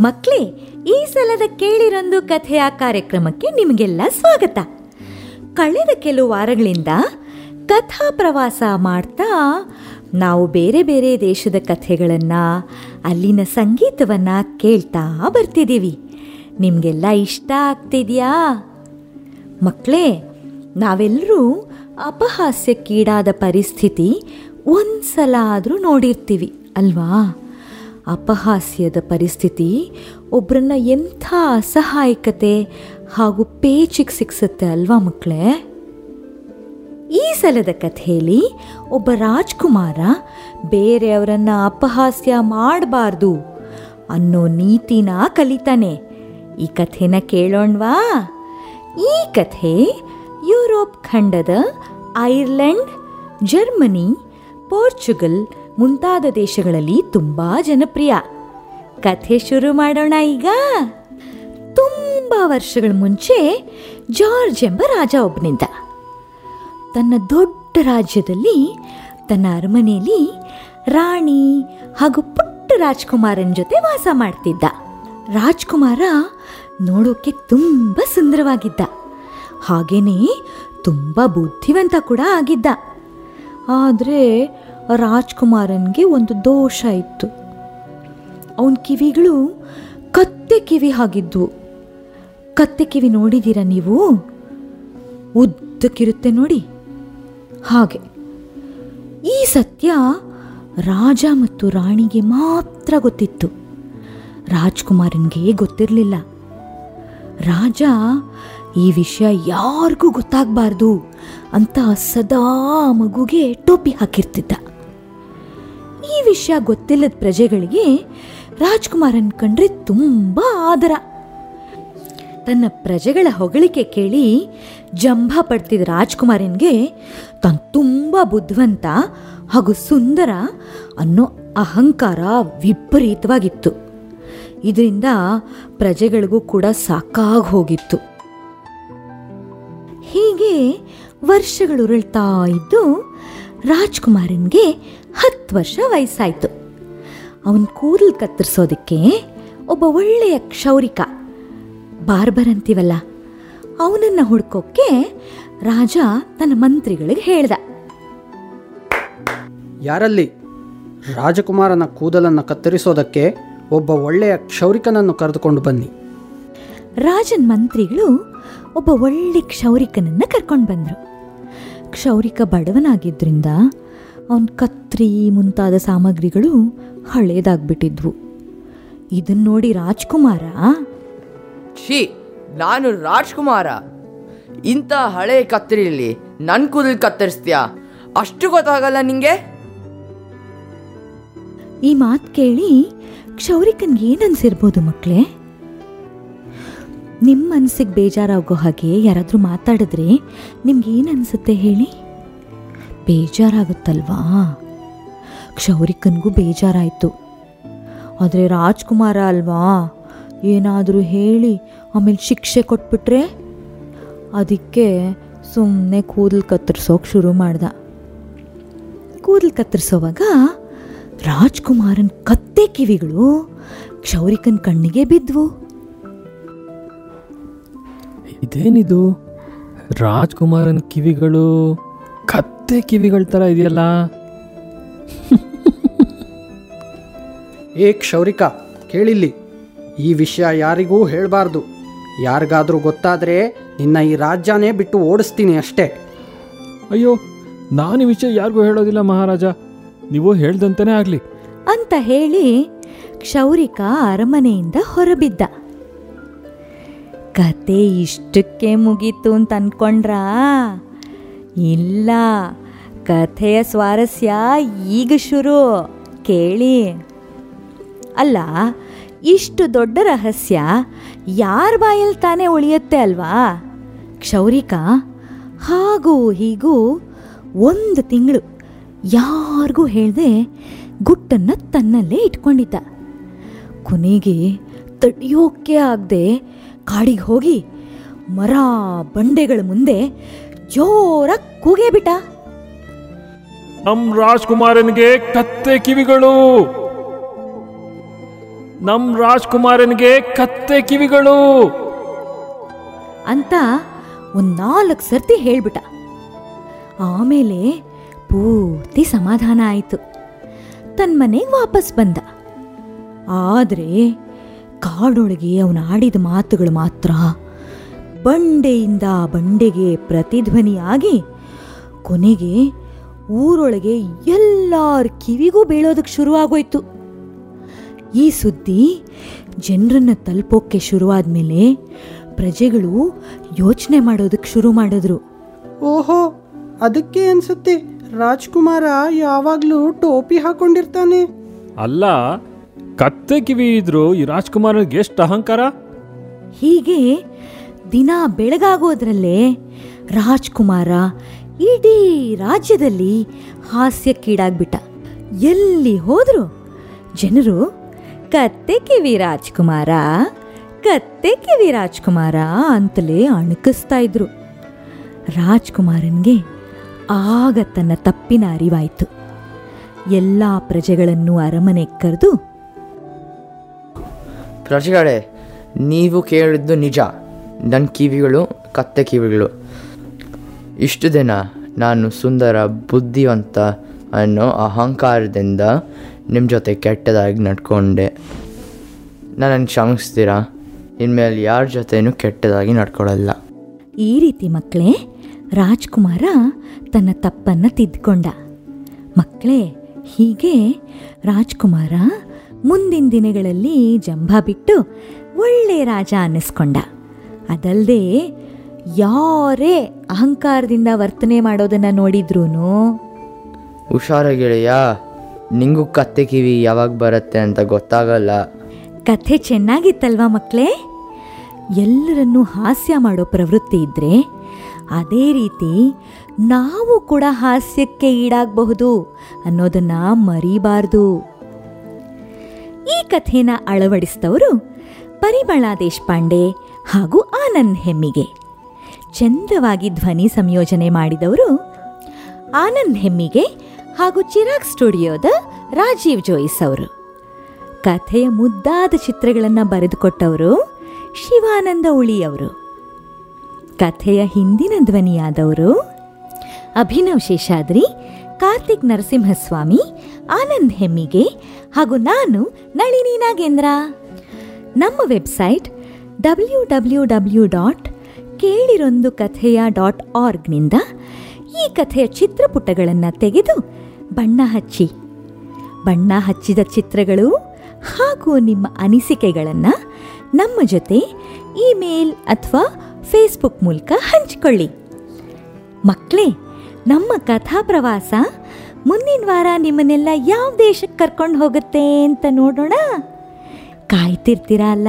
ಮಕ್ಳೇ, ಈ ಸಲದ ಕೇಳಿರೊಂದು ಕಥೆಯ ಕಾರ್ಯಕ್ರಮಕ್ಕೆ ನಿಮಗೆಲ್ಲ ಸ್ವಾಗತ. ಕಳೆದ ಕೆಲವು ವಾರಗಳಿಂದ ಕಥಾ ಪ್ರವಾಸ ಮಾಡ್ತಾ ನಾವು ಬೇರೆ ಬೇರೆ ದೇಶದ ಕಥೆಗಳನ್ನು, ಅಲ್ಲಿನ ಸಂಗೀತವನ್ನು ಕೇಳ್ತಾ ಬರ್ತಿದ್ದೀವಿ. ನಿಮಗೆಲ್ಲ ಇಷ್ಟ ಆಗ್ತಿದೆಯಾ? ಮಕ್ಕಳೇ ನಾವೆಲ್ಲರೂ ಅಪಹಾಸ್ಯಕ್ಕೀಡಾದ ಪರಿಸ್ಥಿತಿ ಒಂದ್ಸಲ ಆದರೂ ನೋಡಿರ್ತೀವಿ, ಅಲ್ವಾ? ಅಪಹಾಸ್ಯದ ಪರಿಸ್ಥಿತಿ ಒಬ್ಬರನ್ನ ಎಂಥ ಅಸಹಾಯಕತೆ ಹಾಗೂ ಪೇಚಿಗೆ ಸಿಕ್ಸುತ್ತೆ ಅಲ್ವಾ ಮಕ್ಕಳೇ ಈ ಸಲದ ಕಥೆಯಲ್ಲಿ ಒಬ್ಬ ರಾಜ್ಕುಮಾರ ಬೇರೆಯವರನ್ನ ಅಪಹಾಸ್ಯ ಮಾಡಬಾರ್ದು ಅನ್ನೋ ನೀತಿನ ಕಲಿತಾನೆ. ಈ ಕಥೆನ ಕೇಳೋಣ್ವಾ? ಈ ಕಥೆ ಯುರೋಪ್ ಖಂಡದ ಐರ್ಲೆಂಡ್, ಜರ್ಮನಿ, ಪೋರ್ಚುಗಲ್ ಮುಂತಾದ ದೇಶಗಳಲ್ಲಿ ತುಂಬ ಜನಪ್ರಿಯ. ಕಥೆ ಶುರು ಮಾಡೋಣ ಈಗ. ತುಂಬ ವರ್ಷಗಳ ಮುಂಚೆ ಜಾರ್ಜ್ ಎಂಬ ರಾಜ ಒಬ್ಬನಿದ್ದ ತನ್ನ ದೊಡ್ಡ ರಾಜ್ಯದಲ್ಲಿ, ತನ್ನ ಅರಮನೆಯಲ್ಲಿ ರಾಣಿ ಹಾಗೂ ಪುಟ್ಟ ರಾಜ್ಕುಮಾರನ ಜೊತೆ ವಾಸ ಮಾಡ್ತಿದ್ದ. ರಾಜ್ಕುಮಾರ ನೋಡೋಕೆ ತುಂಬ ಸುಂದರವಾಗಿದ್ದ. ಹಾಗೇನೇ ತುಂಬ ಬುದ್ಧಿವಂತ ಕೂಡ ಆಗಿದ್ದ. ಆದರೆ ರಾಜ್ಕುಮಾರನ್ಗೆ ಒಂದು ದೋಷ ಇತ್ತು. ಅವನ ಕಿವಿಗಳು ಕತ್ತೆ ಕಿವಿ ಆಗಿದ್ವು. ಕತ್ತೆ ಕಿವಿ ನೋಡಿದ್ದೀರಾ ನೀವು? ಉದ್ದಕ್ಕಿರುತ್ತೆ ನೋಡಿ. ಹಾಗೆ. ಈ ಸತ್ಯ ರಾಜ ಮತ್ತು ರಾಣಿಗೆ ಮಾತ್ರ ಗೊತ್ತಿತ್ತು. ರಾಜ್ಕುಮಾರನ್ಗೆ ಗೊತ್ತಿರಲಿಲ್ಲ. ರಾಜ, ಈ ವಿಷಯ ಯಾರಿಗೂ ಗೊತ್ತಾಗಬಾರ್ದು ಅಂತ ಸದಾ ಮಗುಗೆ ಟೋಪಿ ಹಾಕಿರ್ತಿದ್ದ. ವಿಷಯ ಗೊತ್ತಿಲ್ಲದ ಪ್ರಜೆಗಳಿಗೆ ರಾಜ್ಕುಮಾರನ್ ಕಂಡ್ರೆ ತುಂಬ ಆದರ. ತನ್ನ ಪ್ರಜೆಗಳ ಹೊಗಳಿಕೆ ಕೇಳಿ ಜಂಭ ಪಡ್ತಿದ್ದ ರಾಜ್ಕುಮಾರನ್ಗೆ ತಾನು ತುಂಬ ಬುದ್ಧಿವಂತ ಹಾಗೂ ಸುಂದರ ಅನ್ನೋ ಅಹಂಕಾರ ವಿಪರೀತವಾಗಿತ್ತು. ಇದರಿಂದ ಪ್ರಜೆಗಳಿಗೂ ಕೂಡ ಸಾಕಾಗಿ ಹೋಗಿತ್ತು. ಹೀಗೆ ವರ್ಷಗಳು ಉರುಳ್ತಾ ಇದ್ದು ರಾಜ್ಕುಮಾರನ್ಗೆ ಹತ್ತು ವರ್ಷ ವಯಸ್ಸಾಯಿತು. ಅವನ ಕೂದಲು ಕತ್ತರಿಸೋದಕ್ಕೆ ಒಬ್ಬ ಒಳ್ಳೆಯ ಕ್ಷೌರಿಕ. ಬಾರ್ಬರ್ ಅಂತೀವಲ್ಲ ಅವನನ್ನು ಹುಡ್ಕೋಕ್ಕೆ ರಾಜ ತನ್ನ ಮಂತ್ರಿಗಳಿಗೆ ಹೇಳ್ದ. ಯಾರಲ್ಲಿ? ರಾಜಕುಮಾರನ ಕೂದಲನ್ನು ಕತ್ತರಿಸೋದಕ್ಕೆ ಒಬ್ಬ ಒಳ್ಳೆಯ ಕ್ಷೌರಿಕನನ್ನು ಕರೆದುಕೊಂಡು ಬನ್ನಿ. ರಾಜನ್ ಮಂತ್ರಿಗಳು ಒಬ್ಬ ಒಳ್ಳೆ ಕ್ಷೌರಿಕನನ್ನ ಕರ್ಕೊಂಡು ಬಂದರು. ಕ್ಷೌರಿಕ ಬಡವನಾಗಿದ್ದರಿಂದ ಅವನ ಕತ್ರಿ ಮುಂತಾದ ಸಾಮಗ್ರಿಗಳು ಹಳೇದಾಗ್ಬಿಟ್ಟಿದ್ವು. ಇದನ್ನ ನೋಡಿ ರಾಜ್ಕುಮಾರ? ಛೀ ನಾನು ರಾಜ್ಕುಮಾರ. ಇಂಥ ಹಳೆ ಕತ್ತರಿಲಿ ನನ್ನ ಕೂದಲು ಕತ್ತರಿಸ್ತೀಯಾ? ಅಷ್ಟು ಗೊತ್ತಾಗಲ್ಲ ನಿಂಗೆ? ಈ ಮಾತು ಕೇಳಿ ಕ್ಷೌರಿಕನ್ಗೆ ಏನು ಅನ್ಸಿರ್ಬೋದು ಮಕ್ಕಳೇ ನಿಮ್ಮ ಮನಸ್ಸಿಗೆ ಬೇಜಾರಾಗೋ ಹಾಗೆ ಯಾರಾದರೂ ಮಾತಾಡಿದ್ರೆ ನಿಮ್ಗೆ ಏನು ಅನಿಸುತ್ತೆ ಹೇಳಿ? ಬೇಜಾರಾಗುತ್ತಲ್ವಾ? ಕ್ಷೌರಿಕನ್ಗೂ ಬೇಜಾರಾಯಿತು. ಆದರೆ ರಾಜ್ಕುಮಾರ ಅಲ್ವಾ? ಏನಾದರೂ ಹೇಳಿ, ಆಮೇಲೆ ಶಿಕ್ಷೆ ಕೊಟ್ಬಿಟ್ರೆ? ಅದಕ್ಕೆ ಸುಮ್ಮನೆ ಕೂದಲು ಕತ್ತರಿಸೋಕೆ ಶುರು ಮಾಡ್ದ. ಕೂದಲು ಕತ್ತರಿಸೋವಾಗ ರಾಜ್ಕುಮಾರನ ಕತ್ತೆ ಕಿವಿಗಳು ಕ್ಷೌರಿಕನ್ ಕಣ್ಣಿಗೆ ಬಿದ್ವು. ಇದೇನಿದು? ರಾಜ್ಕುಮಾರನ ಕಿವಿಗಳು ಕತ್ತೆ ಕಿವಿಗಳ ಥರ ಇದೆಯಲ್ಲ? ಏ ಕ್ಷೌರಿಕ ಕೇಳಿಲ್ಲಿ. ಈ ವಿಷಯ ಯಾರಿಗೂ ಹೇಳಬಾರ್ದು. ಯಾರಿಗಾದರೂ ಗೊತ್ತಾದರೆ ನಿನ್ನ ಈ ರಾಜ್ಯನೇ ಬಿಟ್ಟು ಓಡಿಸ್ತೀನಿ ಅಷ್ಟೇ. ಅಯ್ಯೋ ನಾನು ಈ ವಿಷಯ ಯಾರಿಗೂ ಹೇಳೋದಿಲ್ಲ ಮಹಾರಾಜ. ನೀವು ಹೇಳ್ದಂತನೇ ಆಗಲಿ. ಅಂತ ಹೇಳಿ ಕ್ಷೌರಿಕ ಅರಮನೆಯಿಂದ ಹೊರಬಿದ್ದ. ಕತೆ ಇಷ್ಟಕ್ಕೆ ಮುಗೀತು ಅಂತ ಅನ್ಕೊಂಡ್ರಾ ಇಲ್ಲ. ಕಥೆಯ ಸ್ವಾರಸ್ಯ ಈಗ ಶುರು. ಕೇಳಿ. ಅಲ್ಲ, ಇಷ್ಟು ದೊಡ್ಡ ರಹಸ್ಯ ಯಾರ ಬಾಯಲ್ಲಿ ತಾನೇ ಉಳಿಯುತ್ತೆ ಅಲ್ವಾ? ಕ್ಷೌರಿಕ, ಹಾಗೂ ಹೀಗೂ ಒಂದು ತಿಂಗಳು ಯಾರಿಗೂ ಹೇಳದೆ ಗುಟ್ಟನ್ನು ತನ್ನಲ್ಲೇ ಇಟ್ಕೊಂಡಿದ್ದ. ಕೊನೆಗೆ ತಡೆಯೋಕೆ ಆಗದೆ ಕಾಡಿಗೆ ಹೋಗಿ ಮರ ಬಂಡೆಗಳ ಮುಂದೆ ಜೋರಾಗಿ ಕೂಗೇ ಬಿಟ್ಟ. ನಮ್ ರಾಜ್ಕುಮಾರನ್ಗೆ ಕತ್ತೆ ಕಿವಿಗಳು. ನಮ್ ರಾಜ್ಕುಮಾರನ್ಗೆ ಕತ್ತೆ ಕಿವಿಗಳು. ಅಂತ ಒಂದ್ ನಾಲ್ಕು ಸರ್ತಿ ಹೇಳ್ಬಿಟ್ಟ. ಆಮೇಲೆ ಪೂರ್ತಿ ಸಮಾಧಾನ ಆಯಿತು. ತನ್ನ ಮನೆಗೆ ವಾಪಸ್ ಬಂದ. ಆದರೆ ಕಾಡೊಳಗೆ ಅವನು ಆಡಿದ ಮಾತುಗಳು ಮಾತ್ರ ಬಂಡೆಯಿಂದ ಬಂಡೆಗೆ ಪ್ರತಿಧ್ವನಿಯಾಗಿ ಕೊನೆಗೆ ಊರೊಳಗೆ ಎಲ್ಲರ ಕಿವಿಗೂ ಬೀಳೋದಕ್ಕೆ ಶುರುವಾಗೋಯ್ತು. ಈ ಸುದ್ದಿ ಜನರನ್ನು ತಲುಪೋಕ್ಕೆ ಶುರುವಾದ್ಮೇಲೆ ಪ್ರಜೆಗಳು ಯೋಚನೆ ಮಾಡೋದಕ್ಕೆ ಶುರು ಮಾಡಿದ್ರು. ಓಹೋ ಅದಕ್ಕೆ ಅನ್ಸುತ್ತೆ ರಾಜ್ಕುಮಾರ ಯಾವಾಗಲೂ ಟೋಪಿ ಹಾಕೊಂಡಿರ್ತಾನೆ. ಅಲ್ಲ ಕತ್ತೆ ಕಿವಿ ಇದ್ರು ಈ ರಾಜ್ಕುಮಾರನಿಗೆ ಎಷ್ಟು ಅಹಂಕಾರ? ಹೀಗೆ ದಿನ ಬೆಳಗಾಗೋದ್ರಲ್ಲೇ ರಾಜ್ಕುಮಾರ ಇಡೀ ರಾಜ್ಯದಲ್ಲಿ ಹಾಸ್ಯಕ್ಕೀಡಾಗ್ಬಿಟ್ಟ. ಎಲ್ಲಿ ಹೋದ್ರು ಜನರು, ಕತ್ತೆ ಕಿವಿ ರಾಜ್ಕುಮಾರ, ಕತ್ತೆ ಕಿವಿ ರಾಜ್ಕುಮಾರ ಅಂತಲೇ ಅಣಕಿಸ್ತಾ ಇದ್ರು. ರಾಜ್ಕುಮಾರನ್ಗೆ ಆಗ ತನ್ನ ತಪ್ಪಿನ ಅರಿವಾಯಿತು. ಎಲ್ಲ ಪ್ರಜೆಗಳನ್ನು ಅರಮನೆ ಕರೆದು ಪ್ರಜೆಗಳೇ ನೀವು ಕೇಳಿದ್ದು ನಿಜ. ನನ್ನ ಕಿವಿಗಳು, ಕತ್ತೆ ಕಿವಿಗಳು. ಇಷ್ಟು ದಿನ ನಾನು ಸುಂದರ, ಬುದ್ಧಿವಂತ ಅನ್ನೋ ಅಹಂಕಾರದಿಂದ ನಿಮ್ಮ ಜೊತೆ ಕೆಟ್ಟದಾಗಿ ನಡ್ಕೊಂಡೆ. ನನ್ನನ್ನು ಕ್ಷಮಿಸ್ತೀರಾ? ಇನ್ಮೇಲೆ ಯಾರ ಜೊತೆನೂ ಕೆಟ್ಟದಾಗಿ ನಡ್ಕೊಳ್ಳಲ್ಲ ಈ ರೀತಿ ಮಕ್ಕಳೇ, ರಾಜ್ಕುಮಾರ ತನ್ನ ತಪ್ಪನ್ನು ತಿದ್ದುಕೊಂಡ ಮಕ್ಕಳೇ, ಹೀಗೆ ರಾಜ್ಕುಮಾರ ಮುಂದಿನ ದಿನಗಳಲ್ಲಿ ಜಂಭ ಬಿಟ್ಟು ಒಳ್ಳೆ ರಾಜ ಅನ್ನಿಸ್ಕೊಂಡ. ಅದಲ್ಲದೆ ಯಾರೇ ಅಹಂಕಾರದಿಂದ ವರ್ತನೆ ಮಾಡೋದನ್ನ ನೋಡಿದ್ರೂ ಹುಷಾರ ಗೆಳೆಯ ನಿಂಗೂ ಕತ್ತೆ ಕಿವಿ ಯಾವಾಗ ಬರುತ್ತೆ ಅಂತ ಗೊತ್ತಾಗಲ್ಲ. ಕಥೆ ಚೆನ್ನಾಗಿತ್ತಲ್ವಾ ಮಕ್ಕಳೇ ಎಲ್ಲರನ್ನೂ ಹಾಸ್ಯ ಮಾಡೋ ಪ್ರವೃತ್ತಿ ಇದ್ರೆ ಅದೇ ರೀತಿ ನಾವು ಕೂಡ ಹಾಸ್ಯಕ್ಕೆ ಈಡಾಗಬಹುದು ಅನ್ನೋದನ್ನ ಮರಿಬಾರ್ದು. ಈ ಕಥೆನ ಅಳವಡಿಸಿದವರು ಪರಿಮಳ ದೇಶಪಾಂಡೆ ಹಾಗೂ ಆನಂದ್ ಹೆಮ್ಮಿಗೆ. ಚಂದವಾಗಿ ಧ್ವನಿ ಸಂಯೋಜನೆ ಮಾಡಿದವರು ಆನಂದ್ ಹೆಮ್ಮಿಗೆ ಹಾಗೂ ಚಿರಾಗ್ ಸ್ಟುಡಿಯೋದ ರಾಜೀವ್ ಜೋಯಿಸ್ ಅವರು. ಕಥೆಯ ಮುದ್ದಾದ ಚಿತ್ರಗಳನ್ನು ಬರೆದುಕೊಟ್ಟವರು ಶಿವಾನಂದ ಉಳಿಯವರು. ಕಥೆಯ ಹಿಂದಿನ ಧ್ವನಿಯಾದವರು ಅಭಿನವ್ ಶೇಷಾದ್ರಿ, ಕಾರ್ತಿಕ್ ನರಸಿಂಹಸ್ವಾಮಿ, ಆನಂದ್ ಹೆಮ್ಮಿಗೆ ಹಾಗೂ ನಾನು ನಳಿನಿ ನಾಗೇಂದ್ರ ನಮ್ಮ website W W W dot ಕೇಳಿರೊಂದು ಕಥೆಯ ಡಾಟ್ ಆರ್ಗ್ನಿಂದ ಈ ಕಥೆಯ ಚಿತ್ರಪುಟಗಳನ್ನು ತೆಗೆದು ಬಣ್ಣ ಹಚ್ಚಿ. ಬಣ್ಣ ಹಚ್ಚಿದ ಚಿತ್ರಗಳು ಹಾಗೂ ನಿಮ್ಮ ಅನಿಸಿಕೆಗಳನ್ನು ನಮ್ಮ ಜೊತೆ ಇಮೇಲ್ ಅಥವಾ ಫೇಸ್ಬುಕ್ ಮೂಲಕ ಹಂಚಿಕೊಳ್ಳಿ. ಮಕ್ಕಳೇ ನಮ್ಮ ಕಥಾ ಪ್ರವಾಸ ಮುಂದಿನ ವಾರ ನಿಮ್ಮನ್ನೆಲ್ಲ ಯಾವ ದೇಶಕ್ಕೆ ಕರ್ಕೊಂಡು ಹೋಗುತ್ತೆ ಅಂತ ನೋಡೋಣ. ಕಾಯ್ತಿರ್ತೀರಾ ಅಲ್ಲ?